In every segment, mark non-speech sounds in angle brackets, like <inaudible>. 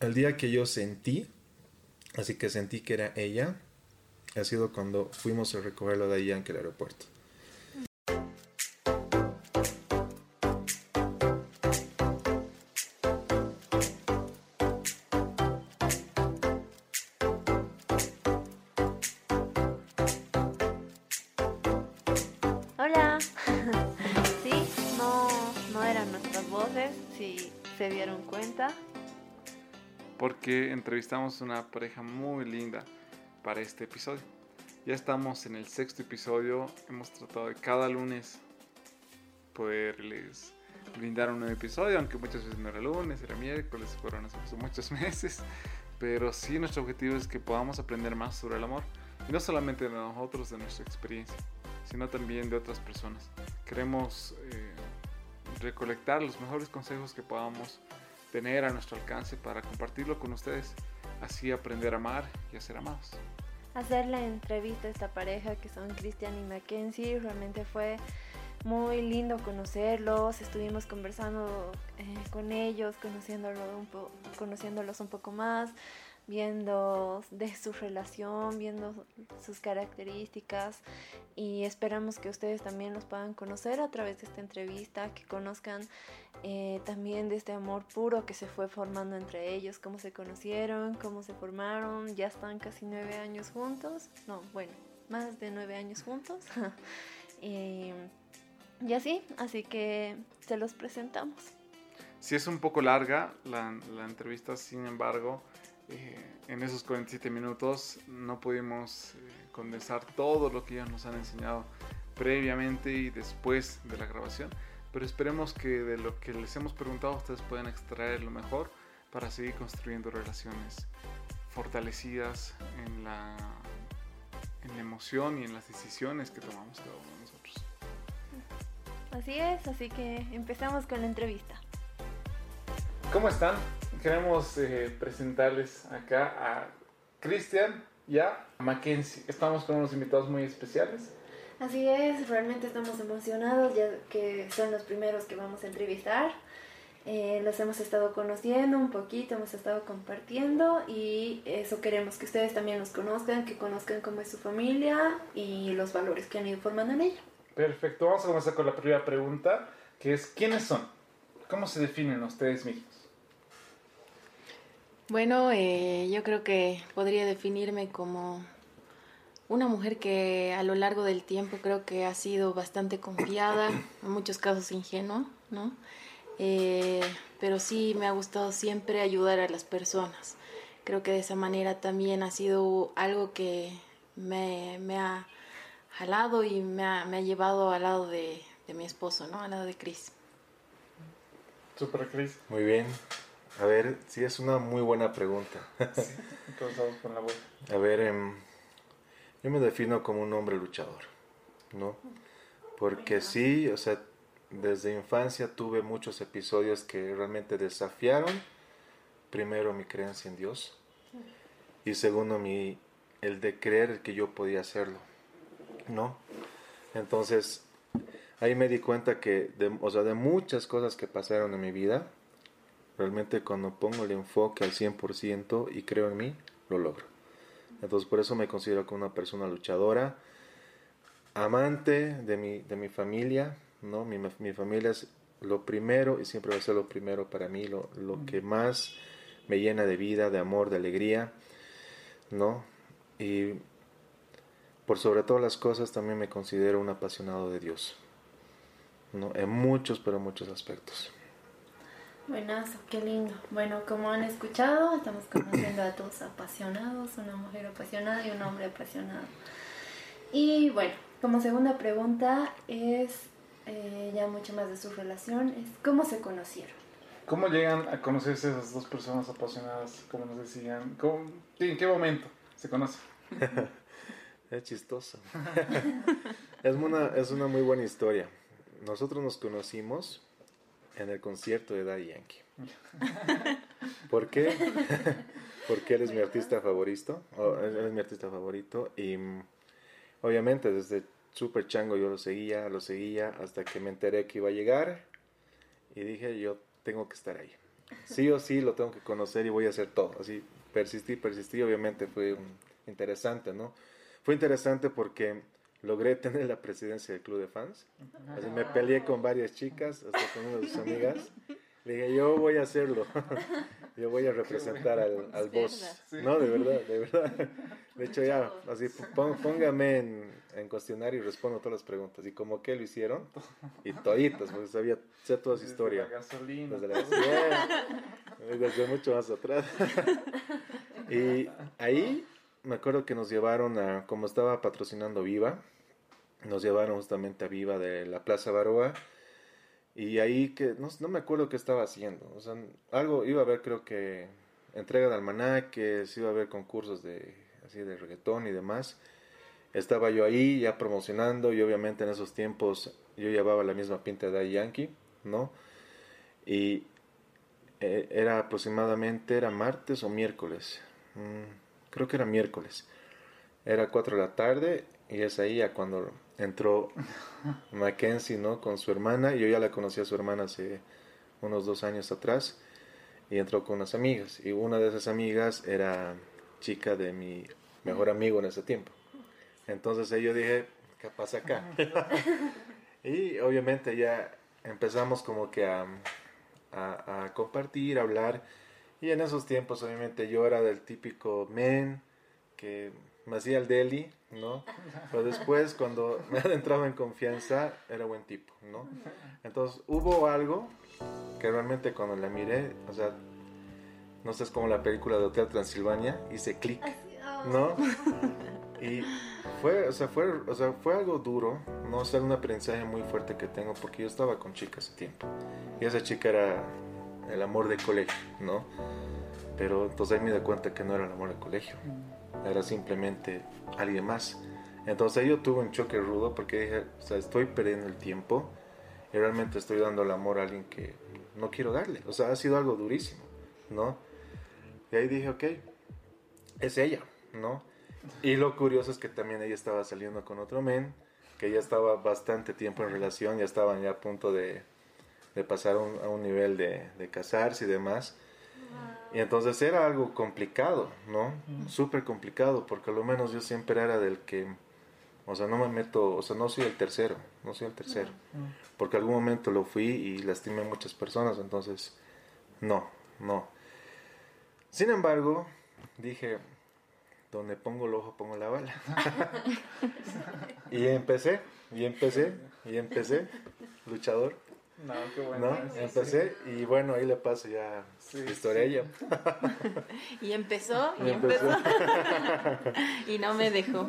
el día que yo sentí, así que sentí que era ella, ha sido cuando fuimos a recogerlo de ahí en el aeropuerto. Porque entrevistamos una pareja muy linda para este episodio. Ya estamos en el sexto episodio. Hemos tratado de cada lunes poderles brindar un nuevo episodio, aunque muchas veces no era lunes, era miércoles, fueron hace muchos <laughs> meses. Pero sí, nuestro objetivo es que podamos aprender más sobre el amor. Y no solamente de nosotros, de nuestra experiencia, sino también de otras personas. Queremos eh, recolectar los mejores consejos que podamos tener a nuestro alcance para compartirlo con ustedes. Así aprender a amar y a ser amados. Hacer la entrevista a esta pareja que son Cristian y Mackenzie realmente fue muy lindo conocerlos, estuvimos conversando eh, con ellos, conociéndolo un conociéndolos un poco más, viendo de su relación, viendo sus características y esperamos que ustedes también los puedan conocer a través de esta entrevista, que conozcan eh, también de este amor puro que se fue formando entre ellos, cómo se conocieron, cómo se formaron, ya están casi nueve años juntos, no, bueno, más de nueve años juntos. <laughs> y, así, así que se los presentamos. Si es un poco larga la, la entrevista, sin embargo, eh, en esos 47 minutos no pudimos eh, condensar todo lo que ellos nos han enseñado previamente y después de la grabación, pero esperemos que de lo que les hemos preguntado ustedes puedan extraer lo mejor para seguir construyendo relaciones fortalecidas en la, en la emoción y en las decisiones que tomamos cada uno de nosotros. Así es, así que empezamos con la entrevista. ¿Cómo están? Queremos eh, presentarles acá a Cristian y a Mackenzie. Estamos con unos invitados muy especiales. Así es, realmente estamos emocionados ya que son los primeros que vamos a entrevistar. Eh, los hemos estado conociendo un poquito, hemos estado compartiendo y eso queremos que ustedes también los conozcan, que conozcan cómo es su familia y los valores que han ido formando en ella. Perfecto, vamos a comenzar con la primera pregunta, que es ¿quiénes son? ¿Cómo se definen ustedes mismos? Bueno, eh, yo creo que podría definirme como una mujer que a lo largo del tiempo creo que ha sido bastante confiada, en muchos casos ingenua, ¿no? Eh, pero sí me ha gustado siempre ayudar a las personas. Creo que de esa manera también ha sido algo que me, ha jalado y me ha, llevado al lado de, de, mi esposo, ¿no? Al lado de Chris. Super Chris. Muy bien. A ver, sí, es una muy buena pregunta. sí, con la vuelta. A ver, em, yo me defino como un hombre luchador, ¿no? Porque sí, o sea, desde infancia tuve muchos episodios que realmente desafiaron, primero, mi creencia en Dios, y segundo, mi, el de creer que yo podía hacerlo, ¿no? Entonces, ahí me di cuenta que, de, o sea, de muchas cosas que pasaron en mi vida, Realmente cuando pongo el enfoque al 100% y creo en mí, lo logro. Entonces por eso me considero como una persona luchadora, amante de mi, de mi familia, ¿no? Mi, mi familia es lo primero y siempre va a ser lo primero para mí, lo, lo que más me llena de vida, de amor, de alegría, ¿no? Y por sobre todas las cosas también me considero un apasionado de Dios, ¿no? En muchos, pero muchos aspectos. Buenas, qué lindo. Bueno, como han escuchado, estamos conociendo a dos apasionados, una mujer apasionada y un hombre apasionado. Y bueno, como segunda pregunta es eh, ya mucho más de su relación, es cómo se conocieron. ¿Cómo llegan a conocerse esas dos personas apasionadas, como nos decían? ¿En qué momento se conocen? <laughs> es chistoso. <laughs> es, una, es una muy buena historia. Nosotros nos conocimos en el concierto de Daddy Yankee. ¿Por qué? <laughs> Porque él es mi artista favorito. él es mi artista favorito. Y mm, obviamente desde Super Chango yo lo seguía, lo seguía hasta que me enteré que iba a llegar. Y dije, yo tengo que estar ahí. sí o sí lo tengo que conocer y voy a hacer todo. Así persistí, persistí, obviamente fue interesante, ¿no? Fue interesante porque logré tener la presidencia del club de fans. Así me peleé con varias chicas, hasta con una de sus amigas. Le dije, yo voy a hacerlo. <laughs> yo voy a representar al, al boss. No, de verdad, de verdad. <laughs> De hecho, ya, así, póngame en, en, cuestionario y respondo todas las preguntas. Y como que lo hicieron, y toditas, porque sabía, sé toda su historia. Desde la desde, <laughs> desde mucho más atrás. y ahí me acuerdo que nos llevaron a, como estaba patrocinando Viva, nos llevaron justamente a Viva de la Plaza Baroa. Y ahí que no, no, me acuerdo qué estaba haciendo. O sea, algo iba a haber, creo que entrega de almanaques, iba a haber concursos de así de reggaetón y demás. Estaba yo ahí ya promocionando y obviamente en esos tiempos yo llevaba la misma pinta de Yankee, ¿no? Y eh, era aproximadamente, era martes o miércoles. Mm, creo que era miércoles. Era 4 de la tarde y es ahí ya cuando entró <laughs> Mackenzie, ¿no? Con su hermana. Yo ya la conocí a su hermana hace unos dos años atrás. Y entró con unas amigas. Y una de esas amigas era chica de mi mejor amigo en ese tiempo. Entonces ahí yo dije, ¿qué pasa acá? <laughs> y obviamente ya empezamos como que a, a, a compartir, a hablar. Y en esos tiempos, obviamente, yo era del típico men que me hacía el deli, ¿no? Pero después, cuando <laughs> me adentraba en confianza, era buen tipo, ¿no? Entonces, hubo algo que realmente cuando la miré, o sea, no sé, es como la película de Hotel Transilvania, hice clic, ¿no? Y fue, o sea, fue, o sea, fue algo duro, no ser un aprendizaje muy fuerte que tengo, porque yo estaba con chicas hace tiempo. Y esa chica era el amor de colegio, ¿no? Pero entonces ahí me di cuenta que no era el amor de colegio, era simplemente alguien más. Entonces ahí yo tuve un choque rudo porque dije, o sea, estoy perdiendo el tiempo y realmente estoy dando el amor a alguien que no quiero darle. O sea, ha sido algo durísimo, ¿no? Y ahí dije, ok, es ella, ¿no? Y lo curioso es que también ella estaba saliendo con otro men, que ya estaba bastante tiempo en relación, ya estaban ya a punto de, de pasar a un nivel de, de, casarse y demás. Y entonces era algo complicado, ¿no? Súper complicado, porque a lo menos yo siempre era del que, o sea, no me meto, o sea, no soy el tercero, no soy el tercero, porque algún momento lo fui y lastimé a muchas personas, entonces, no, no. Sin embargo, dije, donde pongo el ojo, pongo la bala. <laughs> y empecé, y empecé, y empecé, luchador. No, qué bueno. ¿No? Empecé y bueno, ahí le paso ya sí, historia a ella. <laughs> y empezó, <laughs> y, y empezó. <laughs> y no me dejó.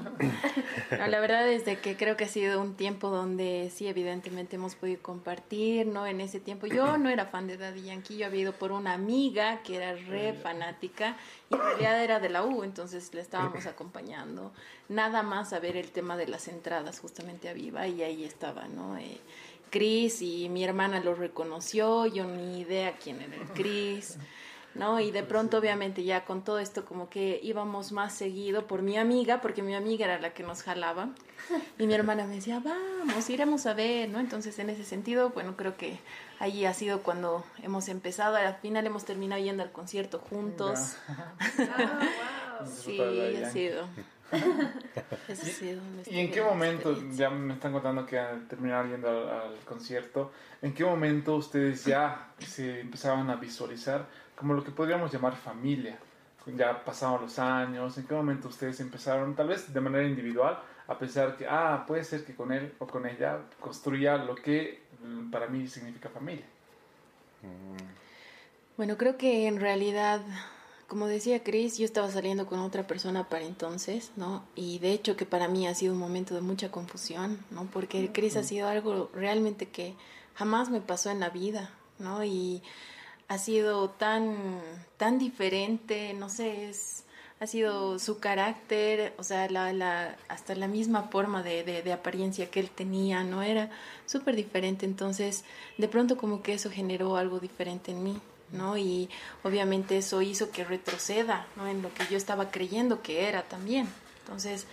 No, la verdad es de que creo que ha sido un tiempo donde sí, evidentemente hemos podido compartir, ¿no? En ese tiempo yo no era fan de Daddy Yankee, yo había ido por una amiga que era re fanática y en realidad era de la U, entonces le estábamos acompañando. Nada más a ver el tema de las entradas justamente a Viva y ahí estaba, ¿no? Eh, Chris y mi hermana lo reconoció, yo ni idea quién era el Chris, ¿no? Y de pronto obviamente ya con todo esto como que íbamos más seguido por mi amiga, porque mi amiga era la que nos jalaba, y mi hermana me decía, vamos, iremos a ver, ¿no? Entonces en ese sentido, bueno, creo que ahí ha sido cuando hemos empezado, al final hemos terminado yendo al concierto juntos. <laughs> sí, ha sido. ¿Y en qué momento, ya me están contando que terminaron yendo al, al, concierto, en qué momento ustedes ya se empezaban a visualizar como lo que podríamos llamar familia? Ya pasaron los años, ¿en qué momento ustedes empezaron, tal vez de manera individual, a pensar que, ah, puede ser que con él o con ella construya lo que para mí significa familia? Bueno, creo que en realidad como decía Chris, yo estaba saliendo con otra persona para entonces, ¿no? Y de hecho que para mí ha sido un momento de mucha confusión, ¿no? Porque Chris ha sido algo realmente que jamás me pasó en la vida, ¿no? Y ha sido tan, tan diferente, no sé, es, ha sido su carácter, o sea, la, la, hasta la misma forma de, de, de apariencia que él tenía, ¿no? Era súper diferente, entonces de pronto como que eso generó algo diferente en mí, ¿no? Y obviamente eso hizo que retroceda, ¿no? En lo que yo estaba creyendo que era también. Entonces,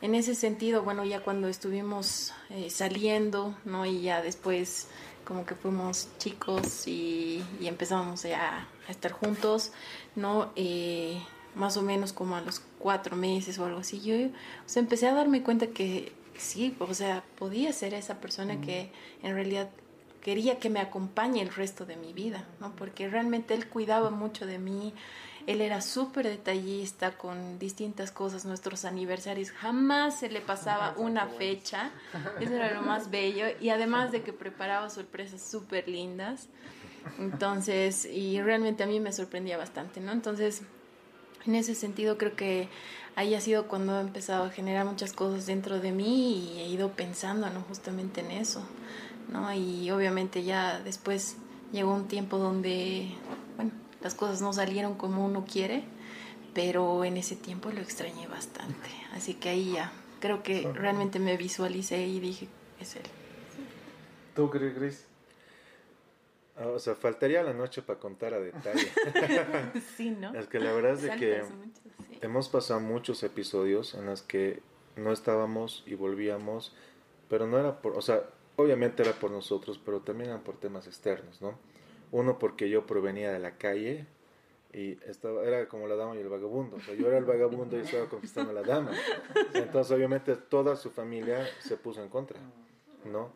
en ese sentido, bueno, ya cuando estuvimos eh, saliendo, ¿no? Y ya después como que fuimos chicos y, y empezamos ya a estar juntos, ¿no? Eh, más o menos como a los cuatro meses o algo así, yo o sea, empecé a darme cuenta que sí, o sea, podía ser esa persona que en realidad quería que me acompañe el resto de mi vida, ¿no? Porque realmente él cuidaba mucho de mí, él era súper detallista con distintas cosas, nuestros aniversarios, jamás se le pasaba una fecha, <laughs> eso era lo más bello, y además de que preparaba sorpresas súper lindas, entonces, y realmente a mí me sorprendía bastante, ¿no? Entonces, en ese sentido creo que ahí ha sido cuando he empezado a generar muchas cosas dentro de mí y he ido pensando, ¿no? Justamente en eso, ¿no? Y obviamente ya después llegó un tiempo donde, bueno, las cosas no salieron como uno quiere, pero en ese tiempo lo extrañé bastante. Así que ahí ya, creo que realmente me visualicé y dije, es él. ¿Tú, Gris? Ah, o sea, faltaría la noche para contar a detalle. <laughs> sí, ¿no? Es que la verdad es de que hemos pasado muchos episodios en los que no estábamos y volvíamos, pero no era por, o sea, obviamente era por nosotros, pero también eran por temas externos, ¿no? Uno porque yo provenía de la calle y estaba, era como la dama y el vagabundo. Yo era el vagabundo y estaba conquistando a la dama. Entonces, obviamente, toda su familia se puso en contra, ¿no?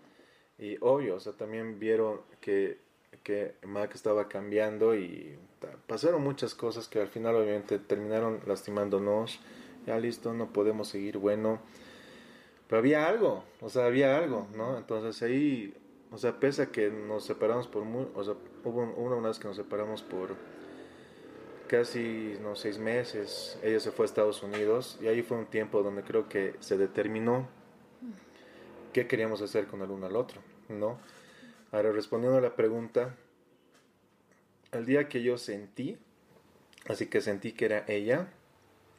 Y obvio, también vieron que, que Mac estaba cambiando y pasaron muchas cosas que al final, obviamente, terminaron lastimándonos. Ya listo, no podemos seguir, bueno. Pero había algo, o sea, había algo, ¿no? Entonces ahí o sea, pese a que nos separamos por muy, o sea, hubo una vez que nos separamos por casi, no, seis meses, ella se fue a Estados Unidos y ahí fue un tiempo donde creo que se determinó qué queríamos hacer con el uno al otro, ¿no? Ahora, respondiendo a la pregunta, el día que yo sentí, así que sentí que era ella,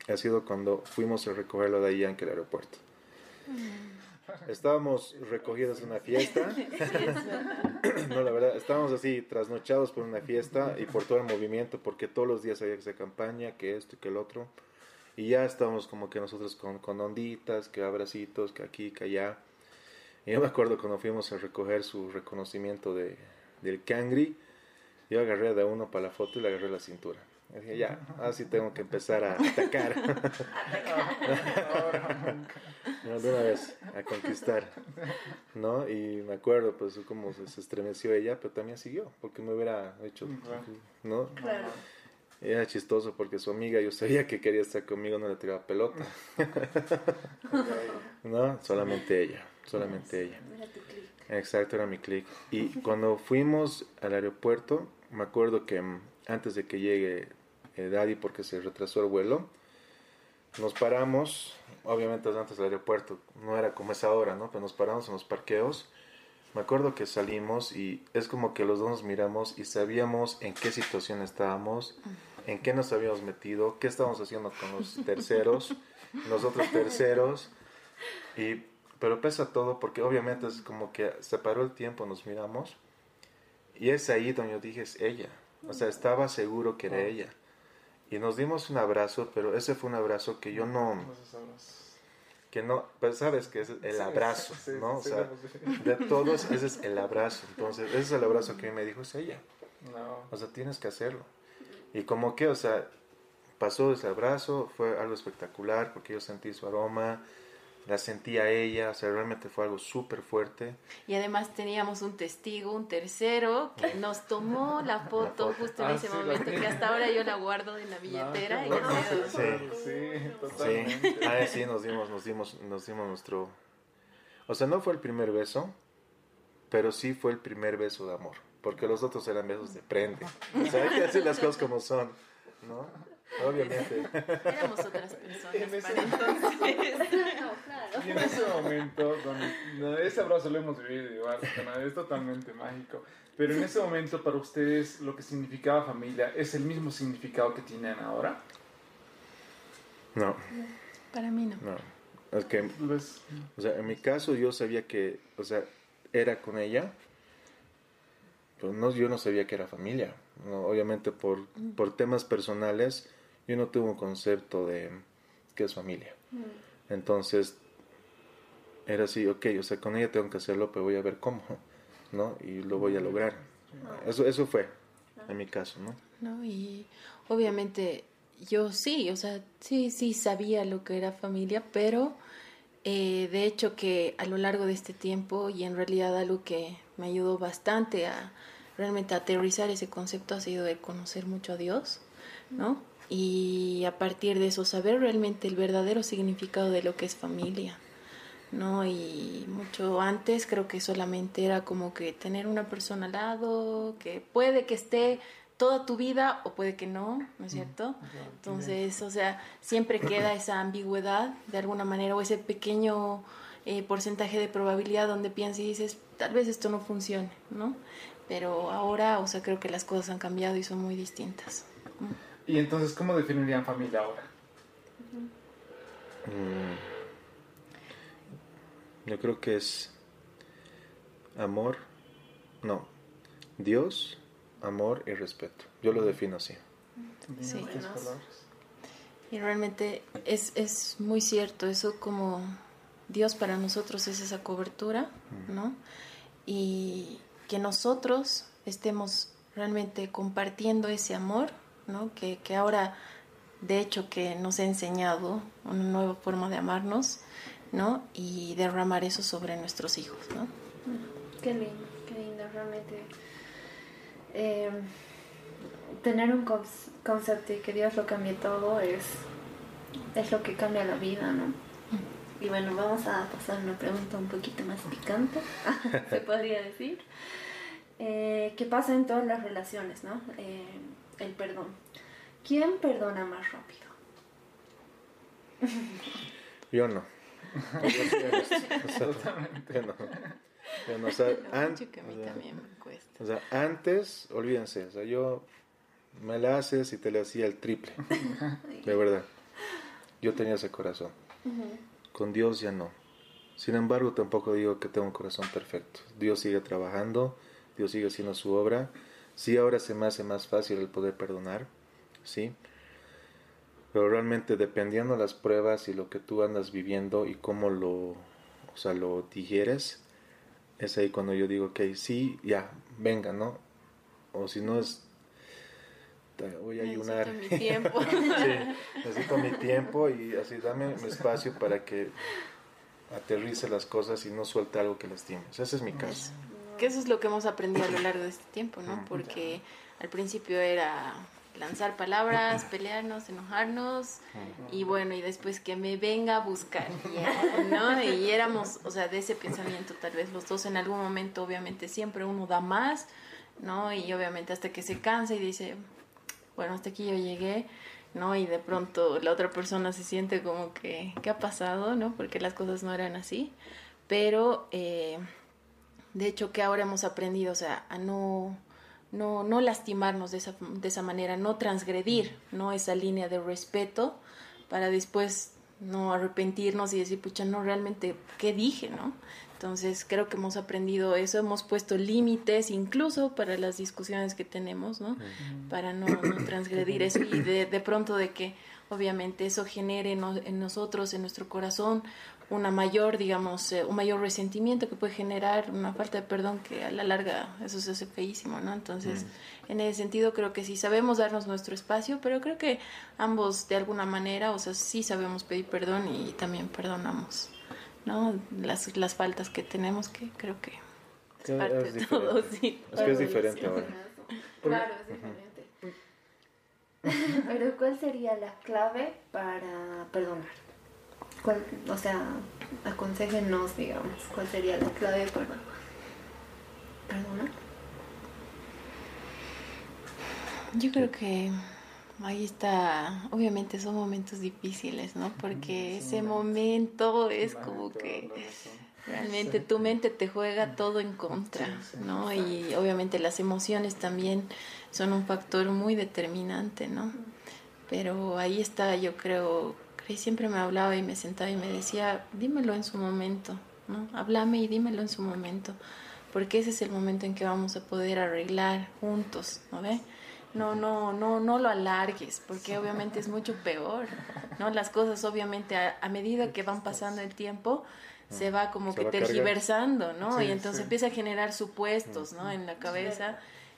ha sido cuando fuimos a recogerlo de allá en el aeropuerto. <laughs> Estábamos recogidos en una fiesta. <laughs> no, la verdad, estábamos así trasnochados por una fiesta y por todo el movimiento, porque todos los días había que hacer campaña, que esto y que el otro. Y ya estábamos como que nosotros con, con onditas, que abracitos, que aquí, que allá. Y yo me acuerdo cuando fuimos a recoger su reconocimiento de, del Cangri, yo agarré de uno para la foto y le agarré la cintura. Y dije, ya, así tengo que empezar a atacar. <laughs> de una vez, a conquistar. ¿No? Y me acuerdo, pues, cómo se, estremeció ella, pero también siguió, porque me hubiera hecho, ¿no? Claro. Era chistoso porque su amiga, yo sabía que quería estar conmigo, no le tiraba pelota. ¿No? Solamente ella, solamente ella. Era tu clic. Exacto, era mi clic. Y cuando fuimos al aeropuerto, me acuerdo que antes de que llegue eh, Daddy porque se retrasó el vuelo. Nos paramos, obviamente antes del aeropuerto, no era como esa hora, ¿no? Pero nos paramos en los parqueos. Me acuerdo que salimos y es como que los dos nos miramos y sabíamos en qué situación estábamos, en qué nos habíamos metido, qué estábamos haciendo con los terceros, <laughs> nosotros terceros. Y, pero pesa todo porque obviamente es como que se paró el tiempo, nos miramos. Y es ahí donde yo dije, es ella. O sea, estaba seguro que era ella. Y nos dimos un abrazo, pero ese fue un abrazo que yo no... Que no, pues sabes que es el abrazo, ¿no? o sea, de todos <laughs> ese es el abrazo. Entonces, ese es el abrazo que me dijo, es ella. No. O sea, tienes que hacerlo. Y como que, o sea, pasó ese abrazo, fue algo espectacular porque yo sentí su aroma, la sentía ella, o sea, realmente fue algo súper fuerte. Y además teníamos un testigo, un tercero, que nos tomó la foto, justo en ah, ese momento, que hasta ahora yo la guardo en la billetera. y sí, sí, totalmente. Sí, ah, sí, nos dimos, nos dimos, nos dimos nuestro... O sea, no fue el primer beso, pero sí fue el primer beso de amor, porque los otros eran besos de prende. O sea, hay que decir las cosas como son, ¿no? Obviamente. Éramos otras personas para entonces. Y en ese momento, donde, ese abrazo lo hemos vivido igual, es totalmente mágico. Pero en ese momento, para ustedes, lo que significaba familia, ¿es el mismo significado que tienen ahora? No. Para mí no. No. Es que, o sea, en mi caso yo sabía que, o sea, era con ella, pero no, yo no sabía que era familia. obviamente por, por temas personales yo no tuve un concepto de qué es familia. Entonces, era así, ok, o sea, con ella tengo que hacerlo, pero voy a ver cómo. ¿no? Y lo voy a lograr. Eso, eso fue, en mi caso, ¿no? ¿no? Y obviamente yo sí, o sea, sí, sí sabía lo que era familia, pero eh, de hecho que a lo largo de este tiempo y en realidad algo que me ayudó bastante a realmente aterrizar ese concepto ha sido el conocer mucho a Dios, ¿no? Y a partir de eso saber realmente el verdadero significado de lo que es familia, ¿no? Y mucho antes creo que solamente era como que tener una persona al lado, que puede que esté toda tu vida o puede que no, ¿no es cierto? Entonces, o sea, siempre queda esa ambigüedad de alguna manera o ese pequeño eh, porcentaje de probabilidad donde piensas y dices, tal vez esto no funcione, ¿no? Pero ahora, o sea, creo que las cosas han cambiado y son muy distintas. ¿Y entonces cómo definirían familia ahora? Mm. Yo creo que es amor, no, Dios, amor y respeto. Yo lo defino así. Sí. Y realmente es, es muy cierto eso como Dios para nosotros es esa cobertura, ¿no? Y que nosotros estemos realmente compartiendo ese amor, ¿no? Que, que ahora, de hecho, que nos ha enseñado una nueva forma de amarnos, ¿no? Y derramar eso sobre nuestros hijos, ¿no? Qué lindo, qué lindo, realmente. Eh, tener un concepto y que Dios lo cambie todo es, es lo que cambia la vida, ¿no? Y bueno, vamos a pasar a una pregunta un poquito más picante, <laughs> se podría decir. Eh, ¿Qué pasa en todas las relaciones, no? Eh, el perdón. ¿Quién perdona más rápido? Yo no. o sea, antes, olvídense, o sea, yo me la haces y te le hacía el triple. <laughs> De verdad. Yo tenía ese corazón. Con Dios ya no. Sin embargo, tampoco digo que tengo un corazón perfecto. Dios sigue trabajando, Dios sigue haciendo su obra. Sí, ahora se me hace más fácil el poder perdonar, ¿sí? pero realmente dependiendo de las pruebas y lo que tú andas viviendo y cómo lo, o sea, lo digieres, es ahí cuando yo digo, ok, sí, ya, venga, ¿no? O si no es, voy a ayunar. Necesito mi <laughs> tiempo. sí, necesito mi tiempo y así dame mi espacio para que aterrice las cosas y no suelte algo que lastime. ese es mi caso. Que eso es lo que hemos aprendido a lo largo de este tiempo, ¿no? Porque al principio era lanzar palabras, pelearnos, enojarnos y bueno, y después que me venga a buscar, ¿no? Y éramos, o sea, de ese pensamiento tal vez los dos en algún momento, obviamente siempre uno da más, ¿no? Y obviamente hasta que se cansa y dice, bueno, hasta aquí yo llegué, ¿no? Y de pronto la otra persona se siente como que, ¿qué ha pasado, ¿no? Porque las cosas no eran así, pero eh, de hecho que ahora hemos aprendido, o sea, a no no, no lastimarnos de esa, de esa manera, no transgredir ¿no? esa línea de respeto para después no arrepentirnos y decir, pucha, no, realmente, ¿qué dije? ¿no? Entonces creo que hemos aprendido eso, hemos puesto límites incluso para las discusiones que tenemos, ¿no? Para no, no transgredir eso y de, de, pronto de que obviamente eso genere en nosotros, en nuestro corazón, una mayor, digamos, eh, un mayor resentimiento que puede generar una falta de perdón que a la larga eso se hace feísimo, ¿no? Entonces, mm. en ese sentido creo que sí sabemos darnos nuestro espacio, pero creo que ambos de alguna manera, o sea, sí sabemos pedir perdón y también perdonamos, ¿no? Las, las faltas que tenemos que creo que es parte de todo, sí. Es que es diferente ahora. Claro, es diferente. <laughs> Pero ¿cuál sería la clave para perdonar? o sea, aconsejenos, digamos, cuál sería la clave para perdonar. Yo creo que ahí está, obviamente son momentos difíciles, ¿no? Porque ese momento es como que realmente tu mente te juega todo en contra, ¿no? Y obviamente las emociones también son un factor muy determinante, ¿no? Pero ahí está, yo creo, y siempre me hablaba y me sentaba y me decía, dímelo en su momento, ¿no? Háblame y dímelo en su momento, porque ese es el momento en que vamos a poder arreglar juntos, ¿no ve? No, no, no, no lo alargues, porque obviamente es mucho peor, ¿no? Las cosas obviamente a, medida que van pasando el tiempo se va como Se que va a cargar. tergiversando, ¿no? Sí, y entonces sí. empieza a generar supuestos, ¿no? En la cabeza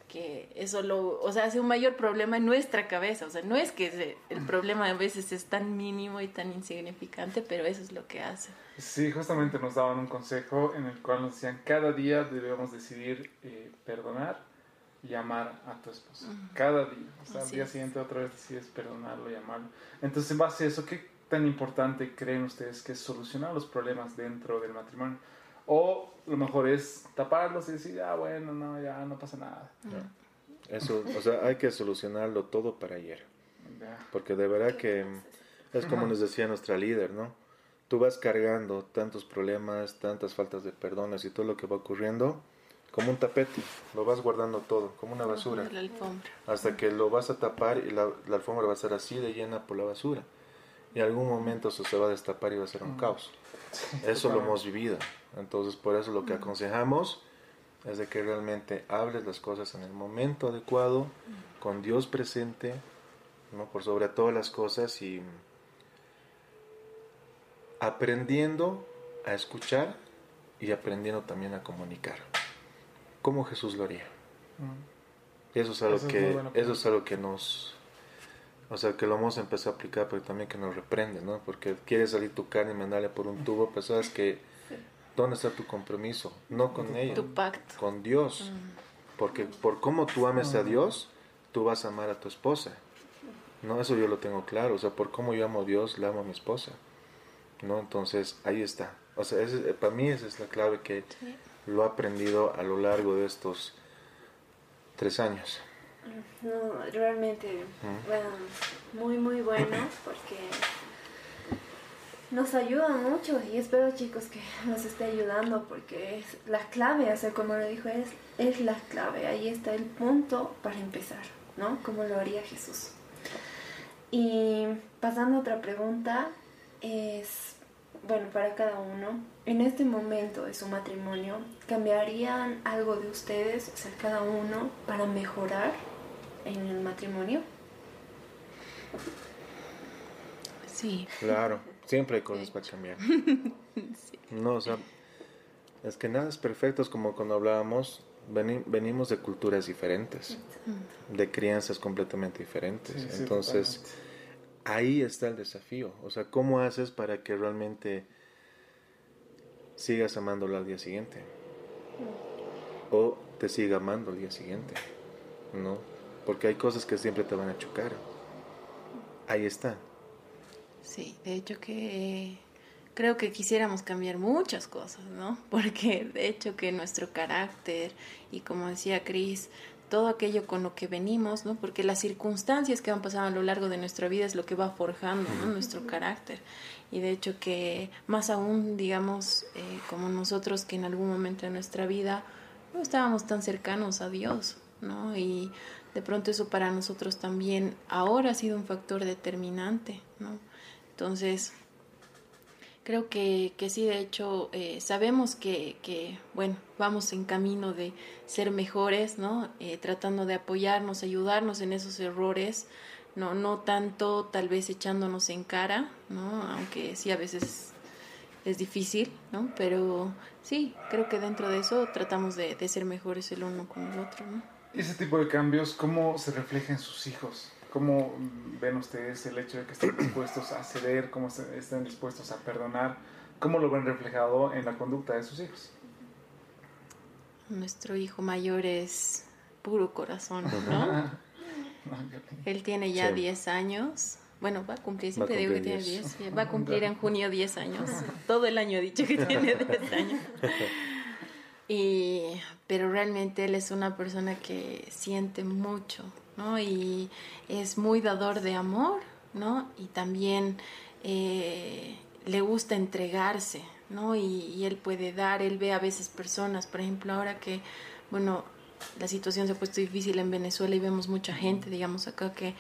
que eso lo, o sea, hace un mayor problema en nuestra cabeza, o sea, no es que el problema a veces es tan mínimo y tan insignificante, pero eso es lo que hace. Sí, justamente nos daban un consejo en el cual nos decían cada día debemos decidir eh, perdonar y amar a tu esposo. Cada día. O sea, al día es. siguiente otra vez decides perdonarlo y amarlo. Entonces, en base a eso, ¿qué tan importante creen ustedes que es solucionar los problemas dentro del matrimonio? O lo mejor es taparlos y decir, ah, bueno, no, ya no pasa nada. Eso, o sea, hay que solucionarlo todo para ayer. Porque de verdad que es como nos decía nuestra líder, ¿no? Tú vas cargando tantos problemas, tantas faltas de perdones y todo lo que va ocurriendo como un tapete. Lo vas guardando todo, como una basura. De la alfombra. Hasta que lo vas a tapar y la, la alfombra va a ser así de llena por la basura. Y en algún momento eso se va a destapar y va a ser un caos. Eso lo hemos vivido. Entonces, por eso lo que aconsejamos es de que realmente hables las cosas en el momento adecuado, con Dios presente, ¿no? por sobre todas las cosas y aprendiendo a escuchar y aprendiendo también a comunicar. Como Jesús lo haría. Eso es algo Eso que bueno. eso es algo que nos o sea, que lo hemos empezado a aplicar, pero también que nos reprende, ¿no? Porque quiere salir tu carne y mandarle por un tubo, pero sabes que ¿dónde está tu compromiso? No con ella, Tu pacto. con Dios. Porque por cómo tú ames a Dios, tú vas a amar a tu esposa. No, eso yo lo tengo claro. O sea, por cómo yo amo a Dios, le amo a mi esposa. ¿No? Entonces, ahí está. O sea, ese- para mí esa es la clave que lo he aprendido a lo largo de estos tres años. No, realmente, bueno, muy, muy bueno porque nos ayuda mucho y espero chicos que nos esté ayudando porque es la clave, o sea, como lo dijo, es, es la clave, ahí está el punto para empezar, ¿no? Como lo haría Jesús. Y pasando a otra pregunta, es, bueno, para cada uno, en este momento de su matrimonio, ¿cambiarían algo de ustedes, o sea, cada uno, para mejorar en el matrimonio? Sí. Claro, siempre hay cosas para cambiar. <laughs> No, o sea, es que nada es perfecto, es como cuando hablábamos, veni- venimos de culturas diferentes, de crianzas completamente diferentes. Sí, sí, Entonces, totalmente. ahí está el desafío. O sea, ¿cómo haces para que realmente sigas amándolo al día siguiente? O te siga amando al día siguiente, ¿no? Porque hay cosas que siempre te van a chocar. Ahí está. Sí, de hecho que creo que quisiéramos cambiar muchas cosas, ¿no? <laughs> Porque de hecho que nuestro carácter y como decía Cris, todo aquello con lo que venimos, ¿no? Porque las circunstancias que van pasando a lo largo de nuestra vida es lo que va forjando, ¿no? Nuestro carácter. Y de hecho que más aún, digamos, eh, como nosotros que en algún momento de nuestra vida no estábamos tan cercanos a Dios, ¿no? Y de pronto eso para nosotros también ahora ha sido un factor determinante, ¿no? Entonces, creo que, que sí, de hecho, eh, sabemos que, que, bueno, vamos en camino de ser mejores, ¿no? Eh, tratando de apoyarnos, ayudarnos en esos errores, no, no tanto tal vez echándonos en cara, ¿no? Aunque sí a veces es difícil, ¿no? Pero sí, creo que dentro de eso tratamos de, de ser mejores el uno con el otro, ¿no? Ese tipo de cambios, ¿cómo se refleja en sus hijos? ¿Cómo ven ustedes el hecho de que estén dispuestos a ceder, cómo estén dispuestos a perdonar? ¿Cómo lo ven reflejado en la conducta de sus hijos? Nuestro hijo mayor es puro corazón, ¿no? <laughs> Él tiene ya Sí. 10 años. Bueno, va a cumplir, siempre Va digo que tiene 10. 10. Va a cumplir en junio 10 años. <laughs> Todo el año he dicho que tiene 10 años. <laughs> Y, pero realmente él es una persona que siente mucho, ¿no? Y es muy dador de amor, ¿no? Y también eh, le gusta entregarse, ¿no? Y, y él puede dar, él ve a veces personas, por ejemplo, ahora que, bueno, la situación se ha puesto difícil en Venezuela y vemos mucha gente, digamos acá, que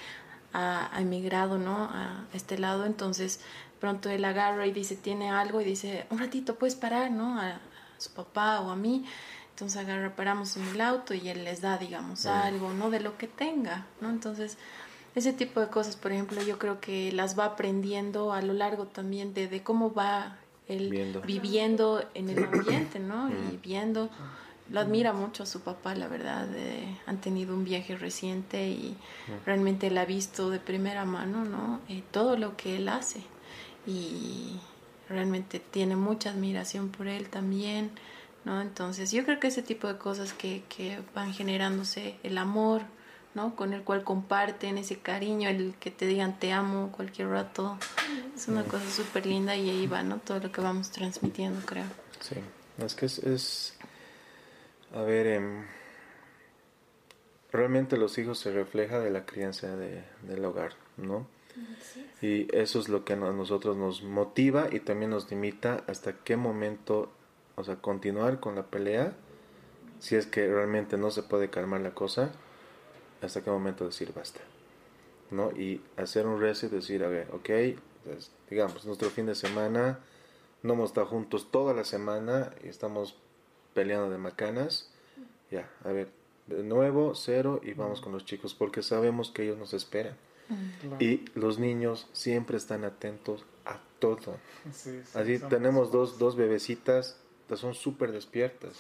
ha, ha emigrado, ¿no? A este lado, entonces pronto él agarra y dice, tiene algo y dice, un ratito puedes parar, ¿no? A, a su papá o a mí. Entonces agarra, paramos en el auto y él les da, digamos, algo, ¿no? De lo que tenga, ¿no? Entonces, ese tipo de cosas, por ejemplo, yo creo que las va aprendiendo a lo largo también de, de cómo va él viviendo en el <coughs> ambiente, ¿no? Y viendo, lo admira mucho a su papá, la verdad. han tenido un viaje reciente y realmente él ha visto de primera mano, ¿no? Eh, todo lo que él hace. Y realmente tiene mucha admiración por él también, ¿no? Entonces yo creo que ese tipo de cosas que, que van generándose, el amor, ¿no? Con el cual comparten ese cariño, el que te digan te amo cualquier rato, es una cosa súper linda y ahí va, ¿no? Todo lo que vamos transmitiendo, creo. Sí, es que es, a ver, em, realmente los hijos se refleja de la crianza de, del hogar, ¿no? Y eso es lo que a nosotros nos motiva y también nos limita hasta qué momento, o sea, continuar con la pelea, si es que realmente no se puede calmar la cosa, hasta qué momento decir basta. ¿no? Y hacer un reset, decir, a ver, ok, pues, digamos, nuestro fin de semana, no hemos estado juntos toda la semana y estamos peleando de macanas, ya, a ver, de nuevo, cero y vamos con los chicos, porque sabemos que ellos nos esperan. Y los niños siempre están atentos a todo. Así tenemos dos, dos bebecitas, son súper despiertas,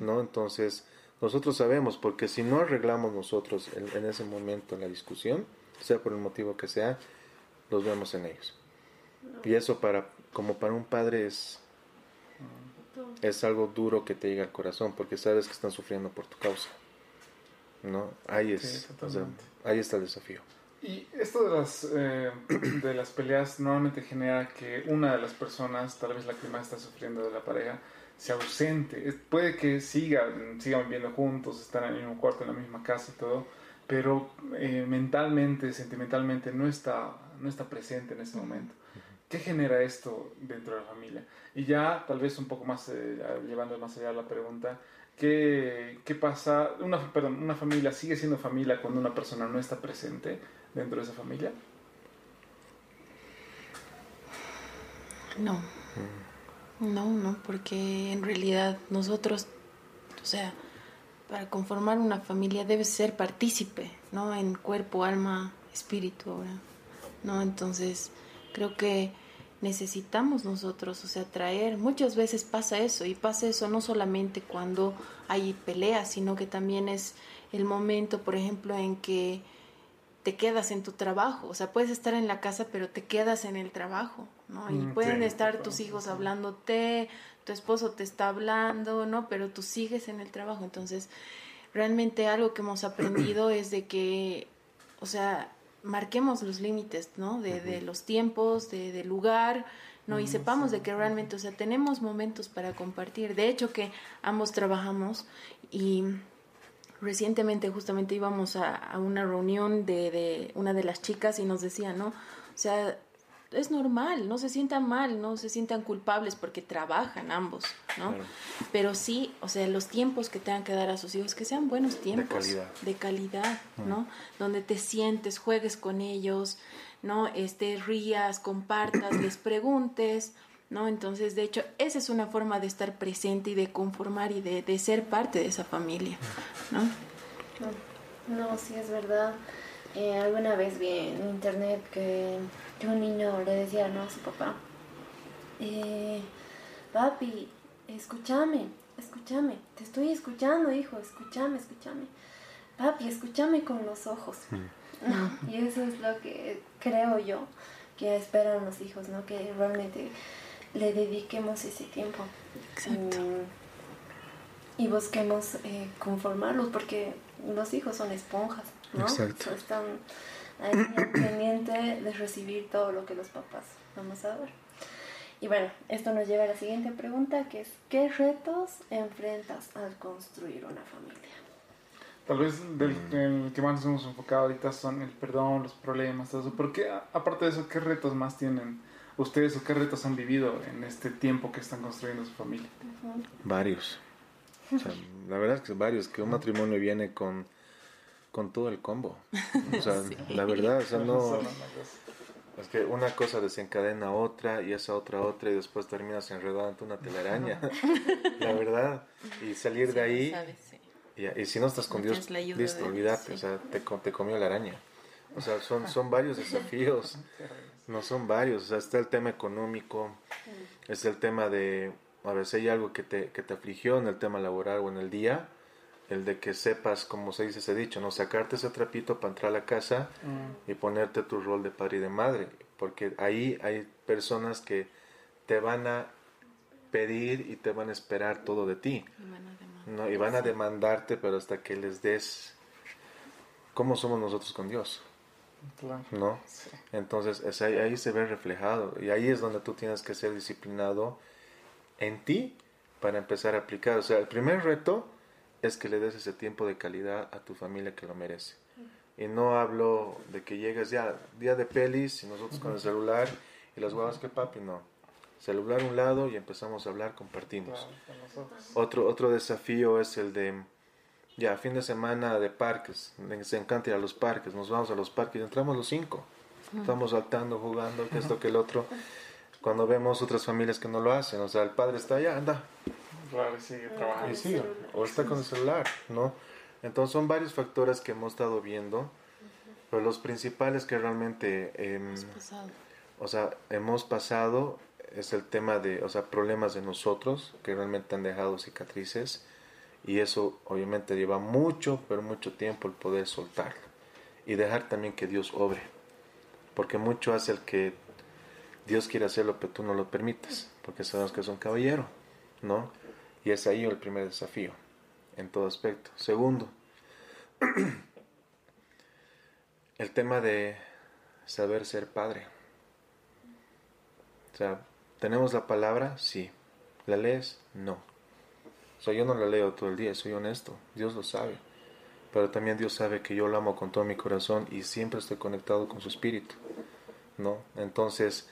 ¿no? Entonces, nosotros sabemos, porque si no arreglamos nosotros en, ese momento la discusión, sea por el motivo que sea, los vemos en ellos. Y eso para, como para un padre es, es algo duro que te llega al corazón, porque sabes que están sufriendo por tu causa. ¿No? Ahí es, ahí está el desafío. Y esto de las, eh, <clears throat> de las peleas normalmente genera que una de las personas, tal vez la que más está sufriendo de la pareja, se ausente. Puede que sigan, sigan viviendo juntos, están en el mismo cuarto, en la misma casa y todo, pero eh, mentalmente, sentimentalmente no está, no está presente en este momento. ¿Qué genera esto dentro de la familia? Y ya, tal vez un poco más, eh, llevando más allá la pregunta, ¿qué, qué pasa? Una, perdón, ¿Una familia sigue siendo familia cuando una persona no está presente? Dentro de esa familia? No. No, no, porque en realidad nosotros, o sea, para conformar una familia debes ser partícipe, ¿no? En cuerpo, alma, espíritu, ¿no? Entonces, creo que necesitamos nosotros, o sea, traer, muchas veces pasa eso, y pasa eso no solamente cuando hay peleas, sino que también es el momento, por ejemplo, en que te quedas en tu trabajo. O sea, puedes estar en la casa, pero te quedas en el trabajo, ¿no? Y mm, pueden estar tus hijos hablándote, tu esposo te está hablando, ¿no? Pero tú sigues en el trabajo. Entonces, realmente algo que hemos aprendido es de que, o sea, marquemos los límites, ¿no? De, los tiempos, de, de lugar, ¿no? Y mm, sepamos de que realmente, o sea, tenemos momentos para compartir. De hecho, que ambos trabajamos y recientemente justamente íbamos a, una reunión de, de, una de las chicas y nos decía, ¿no? O sea, es normal, no se sientan mal, no se sientan culpables porque trabajan ambos, ¿no? Pero sí, o sea, los tiempos que tengan que dar a sus hijos, que sean buenos tiempos. De calidad. De calidad, ¿no? Donde te sientes, juegues con ellos, ¿no? Este, rías, compartas, les preguntes, ¿no? Entonces, de hecho, esa es una forma de estar presente y de conformar y de, de ser parte de esa familia, ¿no? No, sí es verdad. Eh, alguna vez vi en internet que, un niño le decía ¿no? a su papá, eh, papi, escúchame, escúchame, te estoy escuchando, hijo, escúchame, escúchame. Papi, escúchame con los ojos. Mm. y eso es lo que creo yo que esperan los hijos, ¿no? Que realmente le dediquemos ese tiempo. Exacto. Mm, y busquemos eh, conformarlos, porque los hijos son esponjas, ¿no? Exacto. están ahí <clears throat> pendiente de recibir todo lo que los papás vamos a dar. Y bueno, esto nos lleva a la siguiente pregunta, que es, ¿qué retos enfrentas al construir una familia? Tal vez del el que más nos hemos enfocado ahorita son el perdón, los problemas, todo eso. Pero qué, aparte de eso, ¿qué retos más tienen ustedes o qué retos han vivido en este tiempo que están construyendo su familia? Varios. la verdad es que varios, que un matrimonio viene con, con todo el combo. O sea, <laughs> la verdad, o sea, no... Es que una cosa desencadena otra y esa otra otra y después terminas enredado ante una telaraña. <laughs> la verdad. Y salir de ahí... Y, si no estás con Dios, listo, olvídate. O sea, te, te comió la araña. O sea, son, son varios desafíos. No son varios, o sea, está el tema económico, es el tema de, a ver, si hay algo que te, que te afligió en el tema laboral o en el día, el de que sepas, como se dice ese dicho, no sacarte ese trapito para entrar a la casa Mm. y ponerte tu rol de padre y de madre, porque ahí hay personas que te van a pedir y te van a esperar todo de ti, Y van a. ¿no? y van a demandarte, pero hasta que les des cómo somos nosotros con Dios, Claro. ¿no? Sí. Entonces es ahí, ahí se ve reflejado y ahí es donde tú tienes que ser disciplinado en ti para empezar a aplicar. O sea, el primer reto es que le des ese tiempo de calidad a tu familia que lo merece. Y no hablo de que llegues ya, día de pelis y nosotros con el celular y las guavas que papi, no. Celular a un lado y empezamos a hablar, compartimos. Claro. Otro, otro desafío es el de, ya, fin de semana de parques. Les encanta ir a los parques. Nos vamos a los parques y entramos los cinco. Estamos saltando, jugando, que esto, que el otro. Cuando vemos otras familias que no lo hacen, o sea, el padre está allá, anda, Claro, sigue trabajando. y sigue, o está con el celular, ¿no? Entonces son varios factores que hemos estado viendo, pero los principales que realmente, pasado. o sea, hemos pasado es el tema de, o sea, problemas de nosotros que realmente han dejado cicatrices y eso obviamente lleva mucho, pero mucho tiempo el poder soltarlo y dejar también que Dios obre, porque mucho hace el que Dios quiere hacerlo, pero tú no lo permites, porque sabemos que es un caballero, ¿no? Y es ahí el primer desafío, en todo aspecto. Segundo, <clears throat> el tema de saber ser padre. O sea, ¿tenemos la palabra? Sí. ¿La lees? No. O sea, yo no la leo todo el día, soy honesto. Dios lo sabe. Pero también Dios sabe que yo lo amo con todo mi corazón y siempre estoy conectado con su espíritu. ¿No? Entonces,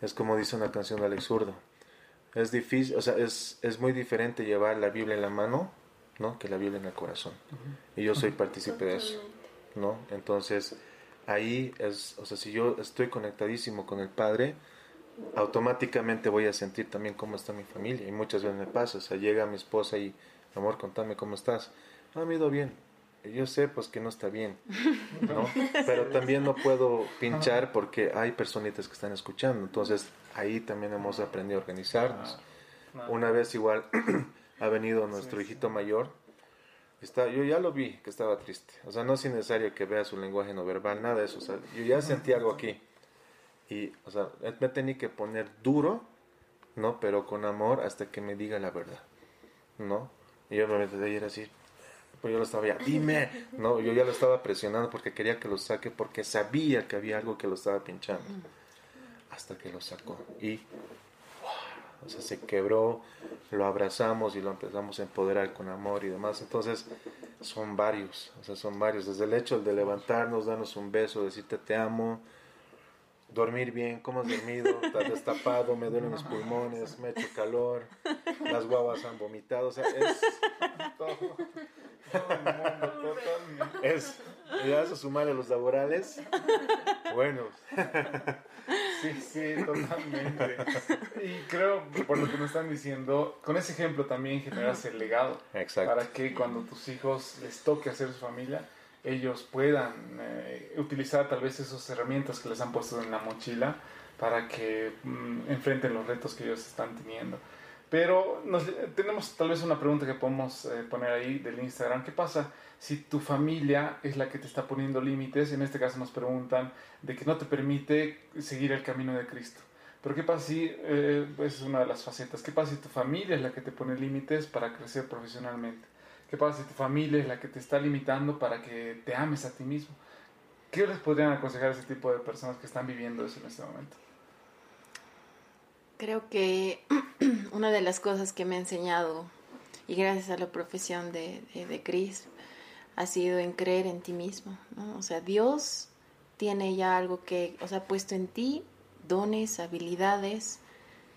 es como dice una canción de Alex Zurdo. Es difícil, o sea, es, es muy diferente llevar la Biblia en la mano, ¿no? Que la Biblia en el corazón. Y yo soy partícipe de eso. ¿no? Entonces, ahí es, o sea, si yo estoy conectadísimo con el Padre, automáticamente voy a sentir también cómo está mi familia. Y muchas veces me pasa, o sea, llega mi esposa y, amor, contame cómo estás. No, me ha ido bien. Y Yo sé, pues, que no está bien, ¿no? <laughs> Pero también no puedo pinchar porque hay personitas que están escuchando. Entonces, ahí también hemos aprendido a organizarnos. Una vez igual <clears throat> ha venido nuestro hijito mayor. Está, yo ya lo vi que estaba triste. O sea, no es necesario que vea su lenguaje no verbal, nada de eso. O sea, yo ya sentí algo aquí. Y, o sea, me tenía que poner duro, ¿no? Pero con amor hasta que me diga la verdad, ¿no? Y yo me metí ayer así. Pues yo lo estaba ya, dime, no, yo ya lo estaba presionando porque quería que lo saque, porque sabía que había algo que lo estaba pinchando. Hasta que lo sacó. Y. O sea, se quebró, lo abrazamos y lo empezamos a empoderar con amor y demás. Entonces, son varios, o sea, son varios. Desde el hecho de levantarnos, darnos un beso, decirte te amo, dormir bien, cómo has dormido, estás destapado, me duelen los pulmones, me echo calor, las guaguas han vomitado, o sea, es, Todo, todo el mundo, totalmente. es, y a eso sumarle los laborales, bueno, Sí, sí, totalmente. Y creo, por lo que me están diciendo, con ese ejemplo también generas el legado. exacto. Para que cuando tus hijos les toque hacer su familia, ellos puedan eh, utilizar tal vez esas herramientas que les han puesto en la mochila para que mm, enfrenten los retos que ellos están teniendo. Pero nos- tenemos tal vez una pregunta que podemos eh, poner ahí del Instagram. ¿Qué pasa si tu familia es la que te está poniendo límites? En este caso nos preguntan de que no te permite seguir el camino de Cristo. Pero ¿qué pasa si, eh, pues es una de las facetas, qué pasa si tu familia es la que te pone límites para crecer profesionalmente? ¿Qué pasa si tu familia es la que te está limitando para que te ames a ti mismo? ¿Qué les podrían aconsejar a ese tipo de personas que están viviendo eso en este momento? Creo que <clears throat> una de las cosas que me ha enseñado, y gracias a la profesión de, de, de Chris, ha sido en creer en ti mismo. ¿no? O sea, Dios tiene ya algo que, o sea, ha puesto en ti dones, habilidades,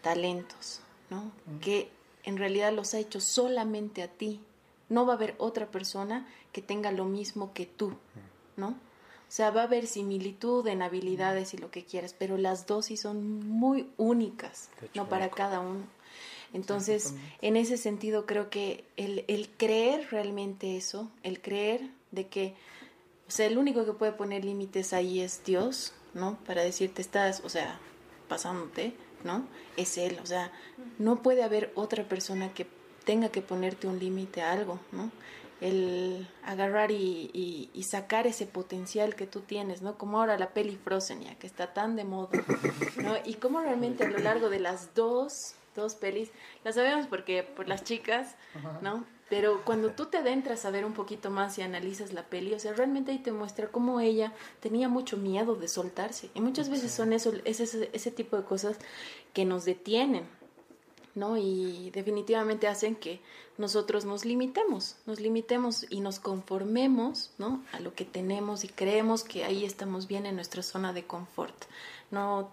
talentos, ¿no? Que en realidad los ha hecho solamente a ti. No va a haber otra persona que tenga lo mismo que tú, ¿no? O sea, va a haber similitud en habilidades y lo que quieras, pero las dosis son muy únicas, ¿no? Para cada uno. Entonces, en ese sentido, creo que el, el creer realmente eso, el creer de que, o sea, el único que puede poner límites ahí es Dios, ¿no? Para decirte, estás, o sea, pasándote, ¿no? Es él, o sea, no puede haber otra persona que tenga que ponerte un límite a algo, ¿no? El agarrar y, y, sacar ese potencial que tú tienes, ¿no? Como ahora la peli Frozen, ya que está tan de moda, ¿no? Y cómo realmente a lo largo de las dos, dos pelis, las sabemos porque por las chicas, ¿no? Pero cuando tú te adentras a ver un poquito más y analizas la peli, o sea, realmente ahí te muestra cómo ella tenía mucho miedo de soltarse. Y muchas veces son eso, ese, ese tipo de cosas que nos detienen, ¿no? Y definitivamente hacen que nosotros nos limitemos, nos limitemos y nos conformemos, ¿no? A lo que tenemos y creemos que ahí estamos bien en nuestra zona de confort. No,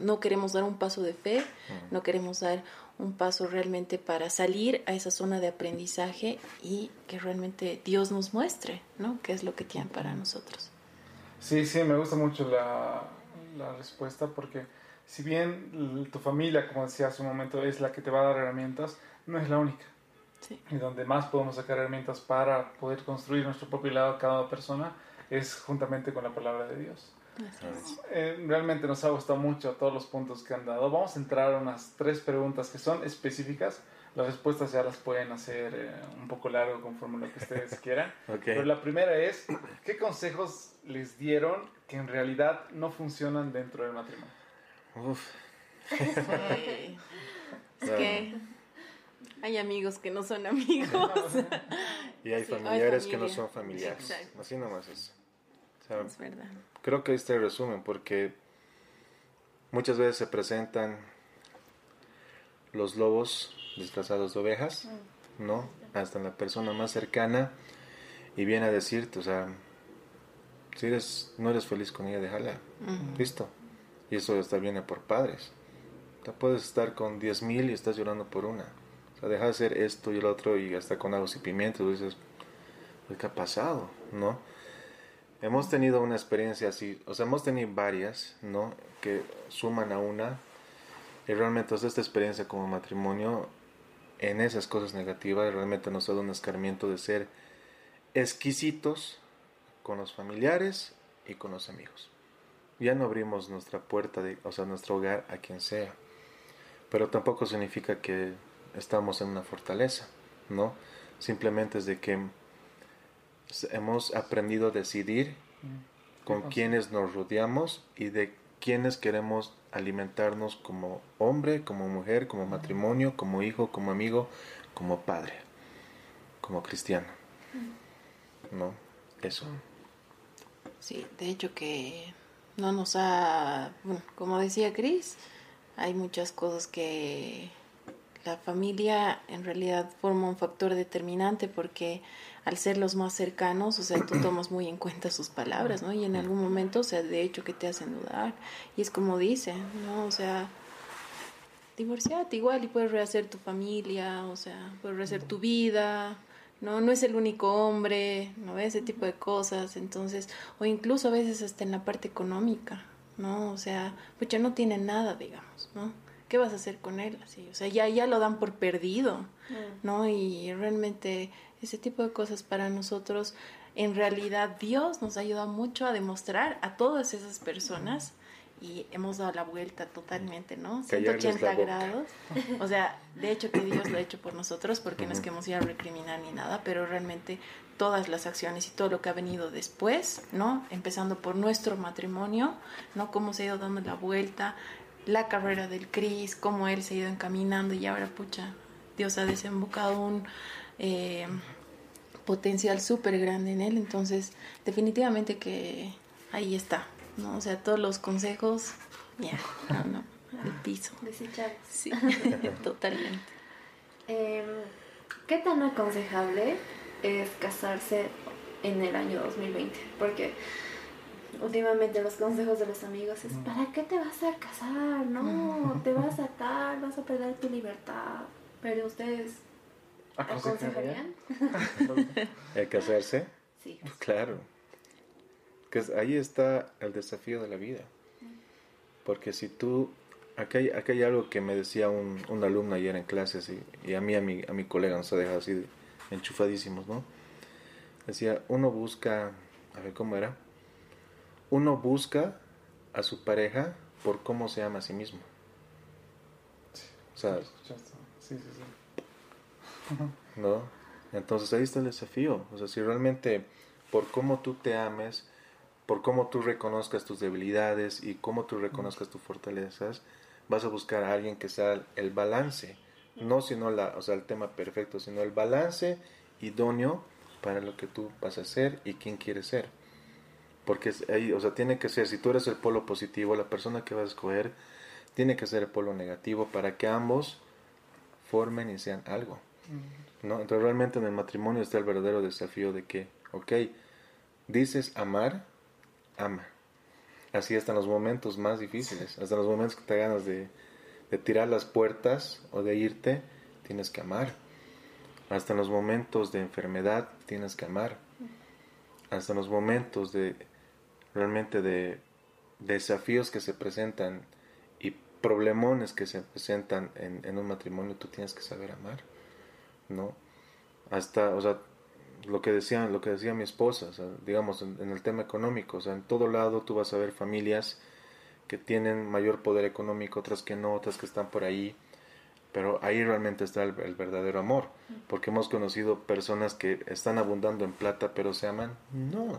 no queremos dar un paso de fe, no queremos dar un paso realmente para salir a esa zona de aprendizaje y que realmente Dios nos muestre, ¿no? ¿Qué es lo que tiene para nosotros? Sí, sí, me gusta mucho la, la respuesta porque si bien tu familia, como decía hace un momento, es la que te va a dar herramientas, no es la única. Sí. Y donde más podemos sacar herramientas para poder construir nuestro propio lado cada persona es juntamente con la palabra de Dios. Eh, realmente nos ha gustado mucho todos los puntos que han dado. Vamos a entrar a unas tres preguntas que son específicas. Las respuestas ya las pueden hacer eh, un poco largo conforme lo que ustedes <laughs> quieran. Pero la primera es, ¿qué consejos les dieron que en realidad no funcionan dentro del matrimonio? Uf. <laughs> Es que hay amigos que no son amigos. <laughs> y hay familiares que no son familiares. Así nomás es. es verdad. Creo que este resumen porque muchas veces se presentan los lobos disfrazados de ovejas, mm. ¿no? Hasta la persona más cercana y viene a decirte, o sea, si eres, no eres feliz con ella, déjala. Listo. Y eso está viene por padres. O puedes estar con 10.000 y estás llorando por una. O sea, deja de hacer esto y el otro y hasta con agua y pimientos. Dices, ¿qué ha pasado? ¿No? Hemos tenido una experiencia así, o sea, hemos tenido varias, ¿no? Que suman a una. Y realmente esta experiencia como matrimonio, en esas cosas negativas, realmente nos dado un escarmiento de ser exquisitos con los familiares y con los amigos. Ya no abrimos nuestra puerta, de, o sea, nuestro hogar a quien sea. Pero tampoco significa que estamos en una fortaleza, ¿no? Simplemente es de que hemos aprendido a decidir mm. con quienes nos rodeamos y de quienes queremos alimentarnos como hombre, como mujer, como matrimonio, como hijo, como amigo, como padre, como cristiano. ¿No? Eso. Sí, de hecho que no nos ha, bueno, como decía Cris, hay muchas cosas que la familia en realidad forma un factor determinante porque al ser los más cercanos, o sea, tú <clears throat> tomas muy en cuenta sus palabras, ¿no? Y en algún momento, o sea, de hecho que te hacen dudar. Y es como dice, ¿no? O sea, divorciate igual y puedes rehacer tu familia, o sea, puedes rehacer tu vida, ¿no? No es el único hombre, ¿no? Ese tipo de cosas, entonces, o incluso a veces hasta en la parte económica, ¿no? O sea, pues ya no tiene nada, digamos, ¿no? ¿Qué vas a hacer con él? Así, o sea, ya, ya lo dan por perdido, mm. ¿no? Y realmente ese tipo de cosas para nosotros, en realidad Dios nos ayuda mucho a demostrar a todas esas personas y hemos dado la vuelta totalmente, ¿no? 180 grados. O sea, de hecho que Dios lo ha hecho por nosotros porque no es que hemos ido a recriminar ni nada, pero realmente todas las acciones y todo lo que ha venido después, ¿no? Empezando por nuestro matrimonio, ¿no? Cómo se ha ido dando la vuelta, la carrera del Cris, cómo él se ha ido encaminando y ahora, pucha, Dios ha desembocado un eh, potencial súper grande en él. Entonces, definitivamente que ahí está, ¿no? O sea, todos los consejos, ya, no, no, el piso. Desechables. Sí, <laughs> totalmente. Em, ¿Qué tan aconsejable es casarse en el año 2020? Porque últimamente los consejos de los amigos es, ¿para qué te vas a casar? No, <laughs> te vas a atar, vas a perder tu libertad. Pero ustedes ¿Aconsejarían? <laughs> ¿El casarse? Sí. Pues claro. Que ahí está el desafío de la vida. Porque si tú... Acá hay, hay algo que me decía un, un alumno ayer en clases y, a mí, a mi, a mi colega nos ha dejado así enchufadísimos, ¿no? Decía, uno busca... A ver, ¿cómo era? Uno busca a su pareja por cómo se ama a sí mismo. sea, Escuchaste. Sí, sí, sí. ¿no? Entonces ahí está el desafío. O sea, si realmente por cómo tú te ames, por cómo tú reconozcas tus debilidades y cómo tú reconozcas tus fortalezas, vas a buscar a alguien que sea el balance, no sino la, o sea, el tema perfecto, sino el balance idóneo para lo que tú vas a hacer y quién quieres ser. Porque ahí, o sea, tiene que ser, si tú eres el polo positivo, la persona que vas a escoger tiene que ser el polo negativo para que ambos formen y sean algo. ¿no? Entonces realmente en el matrimonio está el verdadero desafío de que, ok, dices amar, ama. Así hasta en los momentos más difíciles, hasta los momentos que te ganas de, tirar las puertas o de irte, tienes que amar. Hasta los momentos de enfermedad tienes que amar. Hasta los momentos de realmente de desafíos que se presentan y problemones que se presentan en, en un matrimonio, tú tienes que saber amar. ¿no? Hasta, o sea, lo que decía, lo que decía mi esposa, o sea, digamos, en, en, el tema económico, o sea, en todo lado tú vas a ver familias que tienen mayor poder económico, otras que no, otras que están por ahí, pero ahí realmente está el, el verdadero amor, porque hemos conocido personas que están abundando en plata, pero se aman, no,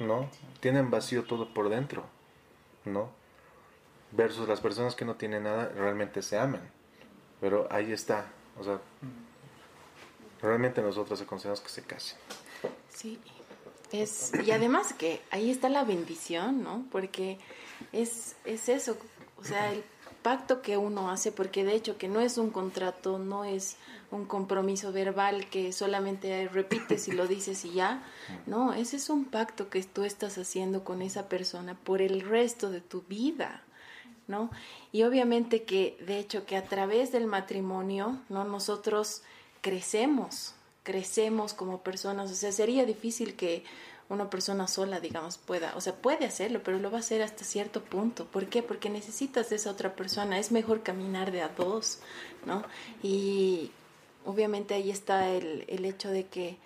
no, tienen vacío todo por dentro, ¿no? Versus las personas que no tienen nada, realmente se aman, pero ahí está, o sea, realmente nosotros aconsejamos que se casen. Sí, es, y además que ahí está la bendición, ¿no? Porque es, es eso, o sea, el pacto que uno hace, porque de hecho que no es un contrato, no es un compromiso verbal que solamente repites y lo dices y ya, no, ese es un pacto que tú estás haciendo con esa persona por el resto de tu vida. ¿No? Y obviamente que, de hecho, que a través del matrimonio, ¿no? Nosotros crecemos, crecemos como personas. O sea, sería difícil que una persona sola, digamos, pueda, o sea, puede hacerlo, pero lo va a hacer hasta cierto punto. ¿Por qué? Porque necesitas de esa otra persona. Es mejor caminar de a dos, ¿no? Y obviamente ahí está el, el hecho de que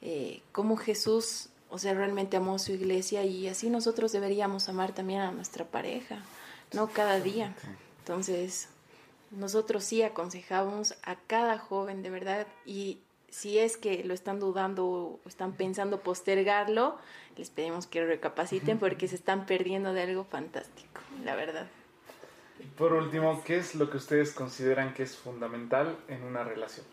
eh, como Jesús, o sea, realmente amó a su iglesia y así nosotros deberíamos amar también a nuestra pareja, ¿no? Cada día. Entonces, nosotros sí aconsejamos a cada joven de verdad y si es que lo están dudando o están pensando postergarlo, les pedimos que recapaciten porque se están perdiendo de algo fantástico, la verdad. Por último, ¿qué es lo que ustedes consideran que es fundamental en una relación?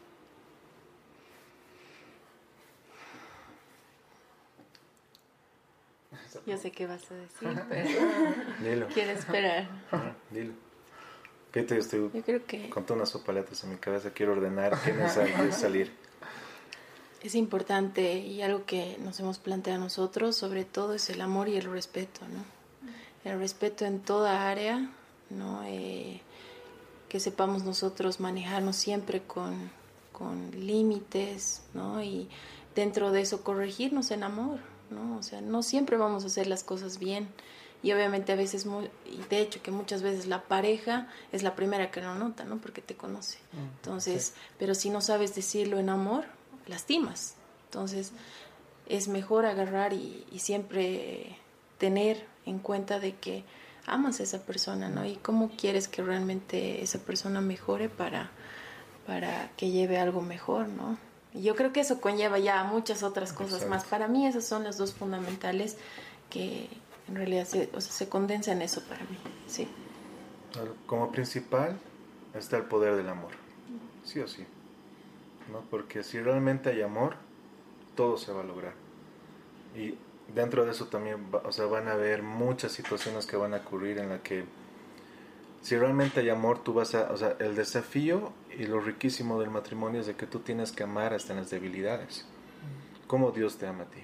Yo sé qué vas a decir, <laughs> pero Dilo. quiero esperar. Ah, Dilo. Fíjate, yo estoy Yo creo que con todas unas paletas en mi cabeza, quiero ordenar qué mensaje salir. es importante y algo que nos hemos planteado nosotros, sobre todo, es el amor y el respeto, ¿no? El respeto en toda área, ¿no? Eh, que sepamos nosotros manejarnos siempre con, con límites, ¿no? Y dentro de eso corregirnos en amor, ¿no? O sea, no siempre vamos a hacer las cosas bien. Y obviamente a veces, muy, y de hecho que muchas veces la pareja es la primera que lo nota, ¿no? Porque te conoce. Entonces, pero si no sabes decirlo en amor, lastimas. Entonces, es mejor agarrar y, y siempre tener en cuenta de que amas a esa persona, ¿no? Y cómo quieres que realmente esa persona mejore para, para que lleve algo mejor, ¿no? Y yo creo que eso conlleva ya muchas otras cosas Exacto. más. Para mí esas son las dos fundamentales que en realidad se, o sea, se condensa en eso para mí, sí. Como principal está el poder del amor, sí o sí. ¿no? Porque si realmente hay amor, todo se va a lograr. Y dentro de eso también, o sea, van a haber muchas situaciones que van a ocurrir en la que si realmente hay amor, tú vas a, o sea, el desafío y lo riquísimo del matrimonio es de que tú tienes que amar hasta en las debilidades. Como Dios te ama a ti.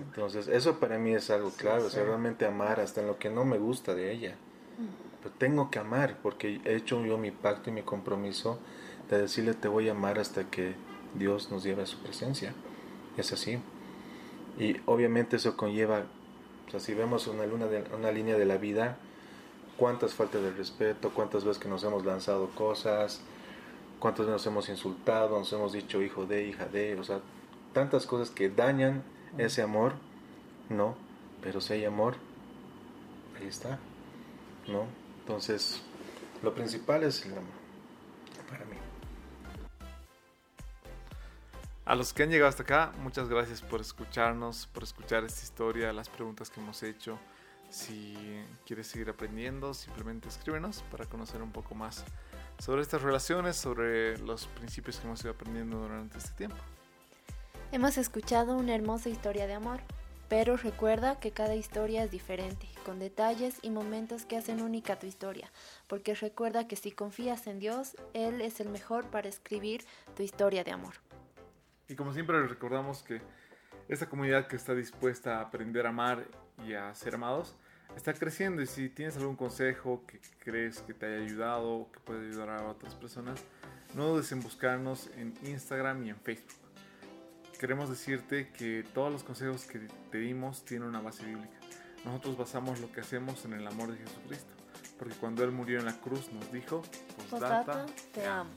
Sí. Entonces, eso para mí es algo clave, o sea, sí. realmente amar hasta en lo que no me gusta de ella. Pero tengo que amar, porque he hecho yo mi pacto y mi compromiso de decirle te voy a amar hasta que Dios nos lleve a su presencia. Es así. Y obviamente eso conlleva, o sea, si vemos una, luna de, una línea de la vida, cuántas faltas de respeto, cuántas veces que nos hemos lanzado cosas, cuántas veces nos hemos insultado, nos hemos dicho hijo de, hija de, o sea, tantas cosas que dañan ese amor, ¿no? Pero si hay amor, ahí está, ¿no? Entonces, lo principal es el amor, para mí. A los que han llegado hasta acá, muchas gracias por escucharnos, por escuchar esta historia, las preguntas que hemos hecho. Si quieres seguir aprendiendo, simplemente escríbenos para conocer un poco más sobre estas relaciones, sobre los principios que hemos ido aprendiendo durante este tiempo. Hemos escuchado una hermosa historia de amor, pero recuerda que cada historia es diferente, con detalles y momentos que hacen única tu historia, porque recuerda que si confías en Dios, Él es el mejor para escribir tu historia de amor. Y como siempre recordamos que esta comunidad que está dispuesta a aprender a amar y a ser amados, está creciendo y si tienes algún consejo que crees que te haya ayudado o que puede ayudar a otras personas, no dudes en buscarnos en Instagram y en Facebook. Queremos decirte que todos los consejos que te dimos tienen una base bíblica. Nosotros basamos lo que hacemos en el amor de Jesucristo, porque cuando Él murió en la cruz nos dijo, Postdata, te amo.